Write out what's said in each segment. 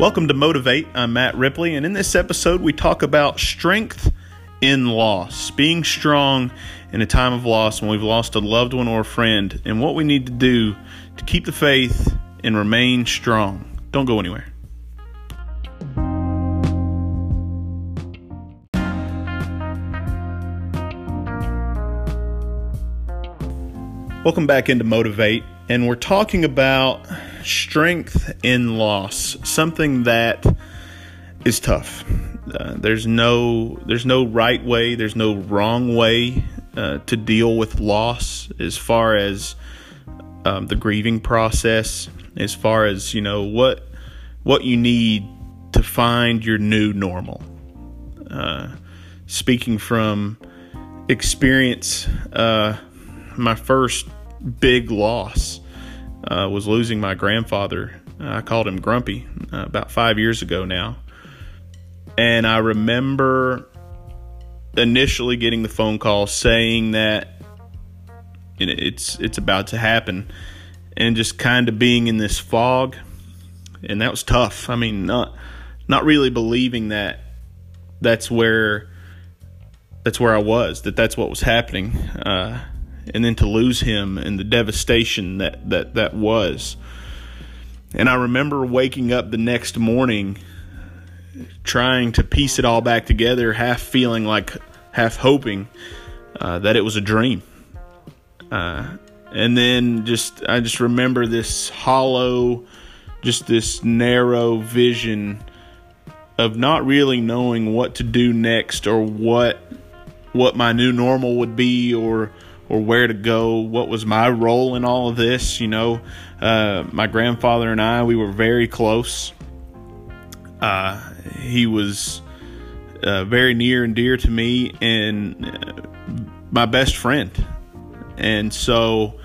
Welcome to Motivate. I'm Matt Ripley, and in this episode, we talk about strength in loss, being strong in a time of loss when we've lost a loved one or a friend, and what we need to do to keep the faith and remain strong. Don't go anywhere. Welcome back into Motivate, and we're talking about strength in loss, something that is tough. Uh, there's no there's no right way, there's no wrong way uh, to deal with loss as far as um, the grieving process, as far as you know what what you need to find your new normal. Uh, speaking from experience, uh, my first big loss uh, was losing my grandfather. I called him Grumpy uh, about five years ago now. And I remember initially getting the phone call saying that it's it's about to happen and just kind of being in this fog and that was tough. I mean, not not really believing that that's where that's where I was, that that's what was happening. Uh, and then to lose him and the devastation that that that was. And I remember waking up the next morning trying to piece it all back together, half feeling like half hoping uh, that it was a dream. Uh, and then just I just remember this hollow, just this narrow vision of not really knowing what to do next or what what my new normal would be or or where to go, what was my role in all of this. You know, uh, my grandfather and I, we were very close. Uh, he was uh, very near and dear to me and uh, my best friend. And so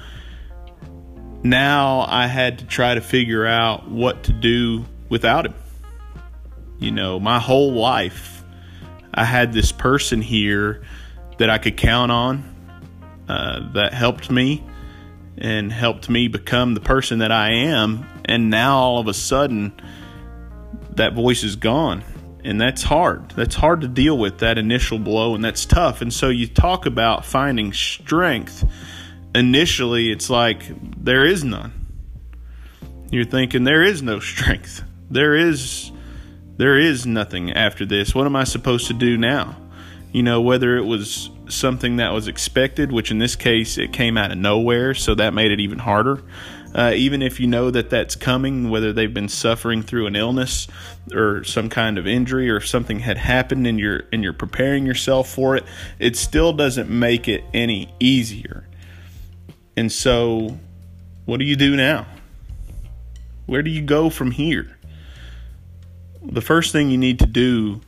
now I had to try to figure out what to do without him. You know, my whole life, I had this person here that I could count on uh, that helped me and helped me become the person that I am. And now all of a sudden, that voice is gone. And that's hard. That's hard to deal with, that initial blow, and that's tough. And so you talk about finding strength. Initially, it's like there is none. You're thinking there is no strength. There is there is nothing after this. What am I supposed to do now? You know, whether it was something that was expected, which in this case it came out of nowhere, so that made it even harder. Uh, even if you know that that's coming, whether they've been suffering through an illness or some kind of injury or something had happened and you're and you're preparing yourself for it, it still doesn't make it any easier. And so, what do you do now? Where do you go from here? The first thing you need to do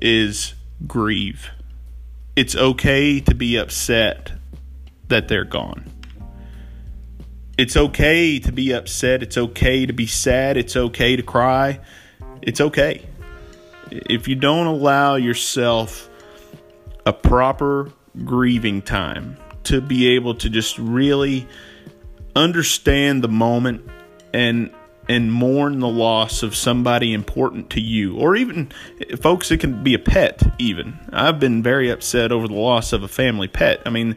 is grieve it's okay to be upset that they're gone. It's okay to be upset. It's okay to be sad. It's okay to cry. It's okay. If you don't allow yourself a proper grieving time to be able to just really understand the moment and and mourn the loss of somebody important to you or even folks it can be a pet even. I've been very upset over the loss of a family pet. I mean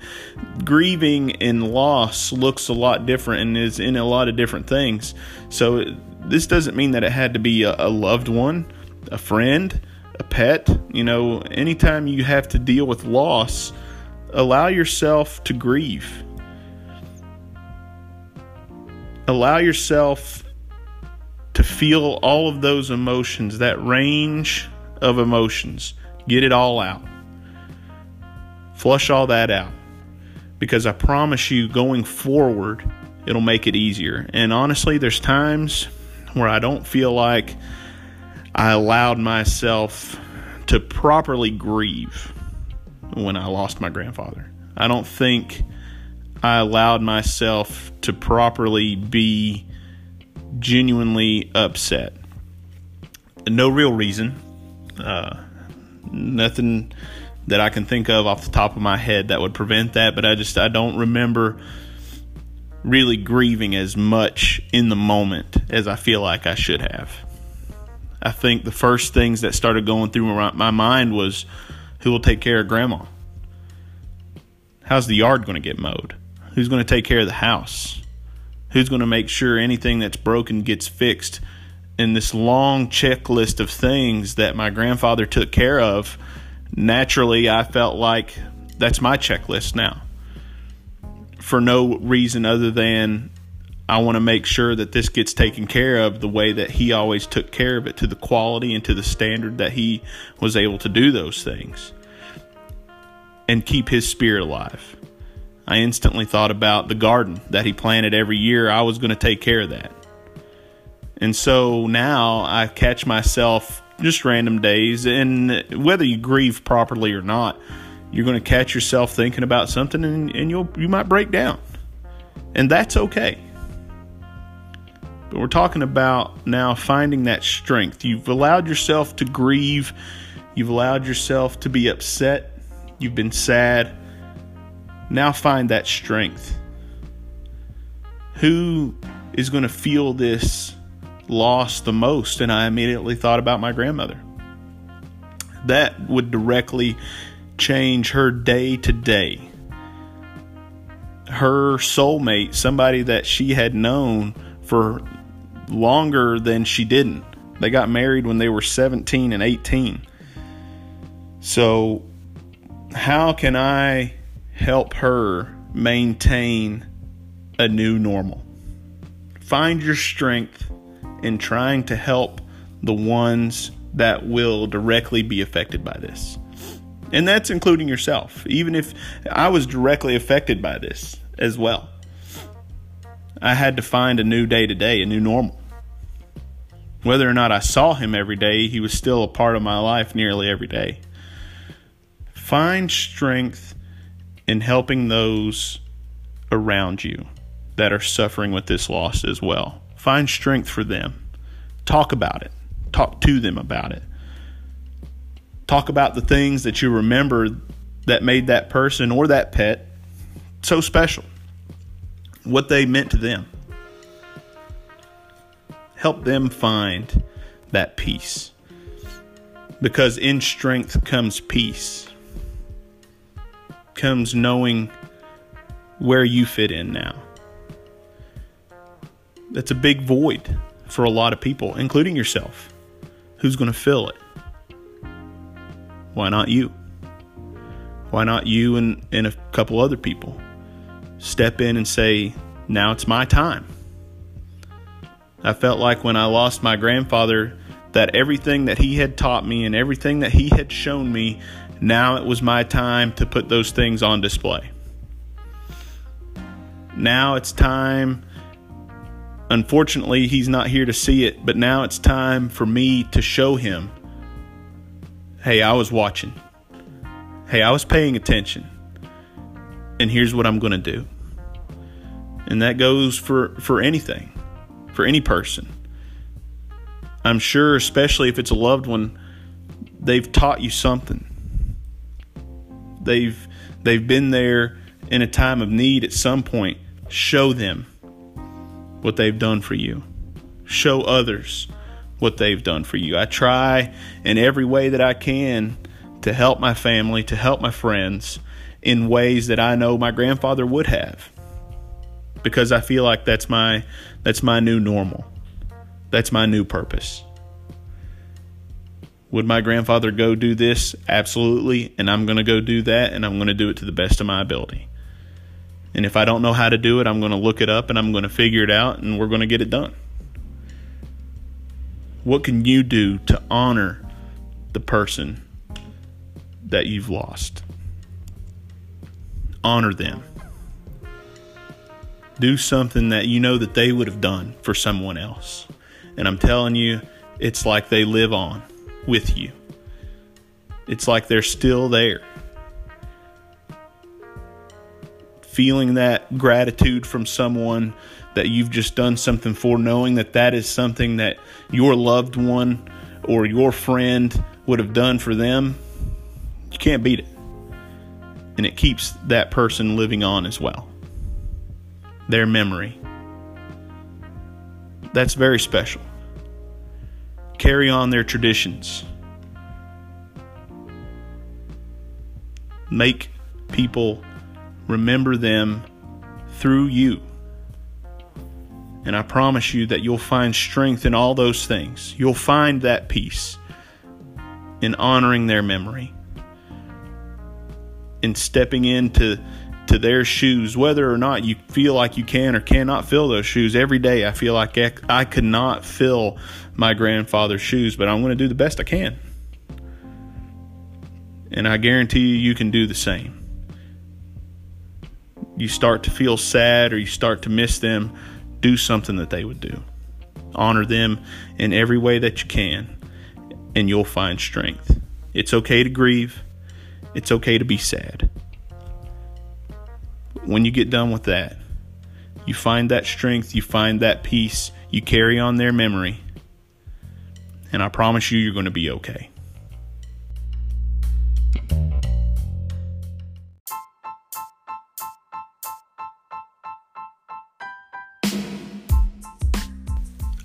grieving and loss looks a lot different and is in a lot of different things. So this doesn't mean that it had to be a, loved one a friend a pet. You know anytime you have to deal with loss allow yourself to grieve. Allow yourself to feel all of those emotions, that range of emotions. Get it all out. Flush all that out. Because I promise you, going forward, it'll make it easier. And honestly, there's times where I don't feel like I allowed myself to properly grieve when I lost my grandfather. I don't think I allowed myself to properly be genuinely upset. No real reason. Uh, nothing that I can think of off the top of my head that would prevent that, but I just I don't remember really grieving as much in the moment as I feel like I should have. I think the first things that started going through my mind was who will take care of grandma? How's the yard going to get mowed? Who's going to take care of the house? Who's going to make sure anything that's broken gets fixed? In this long checklist of things that my grandfather took care of, naturally I felt like that's my checklist now. For no reason other than I want to make sure that this gets taken care of the way that he always took care of it to the quality and to the standard that he was able to do those things and keep his spirit alive. I instantly thought about the garden that he planted every year. I was going to take care of that. And so now I catch myself just random days, and whether you grieve properly or not, you're going to catch yourself thinking about something and, and you'll you might break down. And that's okay but we're talking about now finding that strength. You've allowed yourself to grieve, you've allowed yourself to be upset, you've been sad. Now find that strength. Who is going to feel this loss the most? And I immediately thought about my grandmother. That would directly change her day to day. Her soulmate, somebody that she had known for longer than she didn't. They got married when they were 17 and 18. So, how can I help her maintain a new normal? Find your strength in trying to help the ones that will directly be affected by this. And that's including yourself, even if I was directly affected by this as well. I had to find a new day to day, a new normal. Whether or not I saw him every day, he was still a part of my life nearly every day. Find strength in helping those around you that are suffering with this loss as well. Find strength for them. Talk about it. Talk to them about it. Talk about the things that you remember that made that person or that pet so special. What they meant to them help them find that peace. Because in strength comes peace, comes knowing where you fit in now. That's a big void for a lot of people, including yourself. Who's going to fill it? Why not you? Why not you and, and a couple other people? Step in and say, now it's my time. I felt like when I lost my grandfather, that everything that he had taught me and everything that he had shown me, now it was my time to put those things on display. Now it's time. Unfortunately, he's not here to see it, but now it's time for me to show him hey, I was watching. Hey, I was paying attention. And here's what I'm going to do. And that goes for, for anything for any person. I'm sure, especially if it's a loved one, they've taught you something. They've they've been there in a time of need at some point. Show them what they've done for you. Show others what they've done for you. I try in every way that I can to help my family, to help my friends in ways that I know my grandfather would have because I feel like that's my that's my new normal. That's my new purpose. Would my grandfather go do this? Absolutely, and I'm going to go do that and I'm going to do it to the best of my ability. And if I don't know how to do it, I'm going to look it up and I'm going to figure it out and we're going to get it done. What can you do to honor the person that you've lost? Honor them do something that you know that they would have done for someone else. And I'm telling you, it's like they live on with you. It's like they're still there. Feeling that gratitude from someone that you've just done something for, knowing that that is something that your loved one or your friend would have done for them, you can't beat it. And it keeps that person living on as well their memory. That's very special. Carry on their traditions. Make people remember them through you. And I promise you that you'll find strength in all those things. You'll find that peace in honoring their memory, in stepping into to their shoes, whether or not you feel like you can or cannot fill those shoes. Every day I feel like I could not fill my grandfather's shoes, but I'm going to do the best I can. And I guarantee you, you can do the same. You start to feel sad or you start to miss them, do something that they would do. Honor them in every way that you can, and you'll find strength. It's okay to grieve, it's okay to be sad when you get done with that, you find that strength, you find that peace, you carry on their memory, and I promise you, you're going to be okay.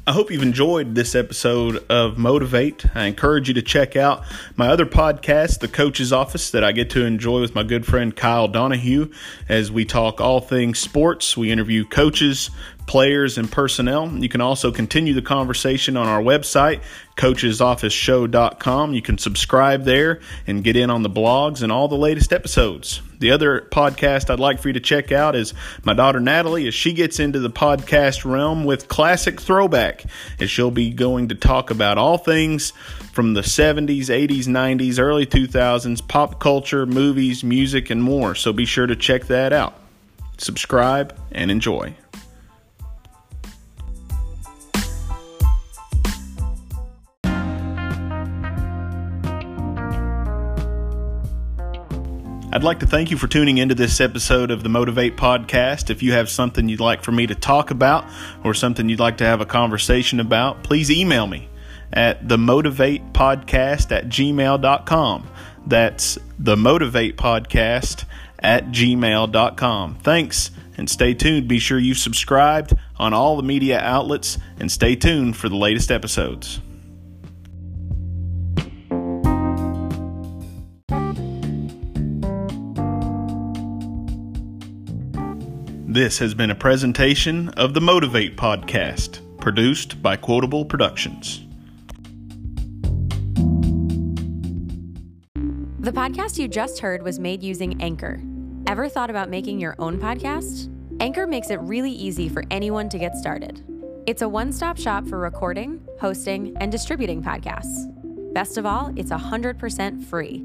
I hope you've enjoyed this episode of Motivate. I encourage you to check out my other podcast, The Coach's Office, that I get to enjoy with my good friend Kyle Donahue as we talk all things sports. We interview coaches, players, and personnel. You can also continue the conversation on our website, coachesofficeshow.com. You can subscribe there and get in on the blogs and all the latest episodes. The other podcast I'd like for you to check out is my daughter Natalie as she gets into the podcast realm with Classic Throwback, as she'll be going to talk about all things from the 70s, 80s, 90s, early 2000s, pop culture, movies, music, and more. So be sure to check that out. Subscribe and enjoy. I'd like to thank you for tuning into this episode of the Motivate Podcast. If you have something you'd like for me to talk about or something you'd like to have a conversation about, please email me at the Motivate Podcast at gmail.com. That's the Motivate Podcast at gmail.com. Thanks and stay tuned. Be sure you've subscribed on all the media outlets and stay tuned for the latest episodes. This has been a presentation of the Motivate Podcast, produced by Quotable Productions. The podcast you just heard was made using Anchor. Ever thought about making your own podcast? Anchor makes it really easy for anyone to get started. It's a one stop shop for recording, hosting, and distributing podcasts. Best of all, it's 100% free.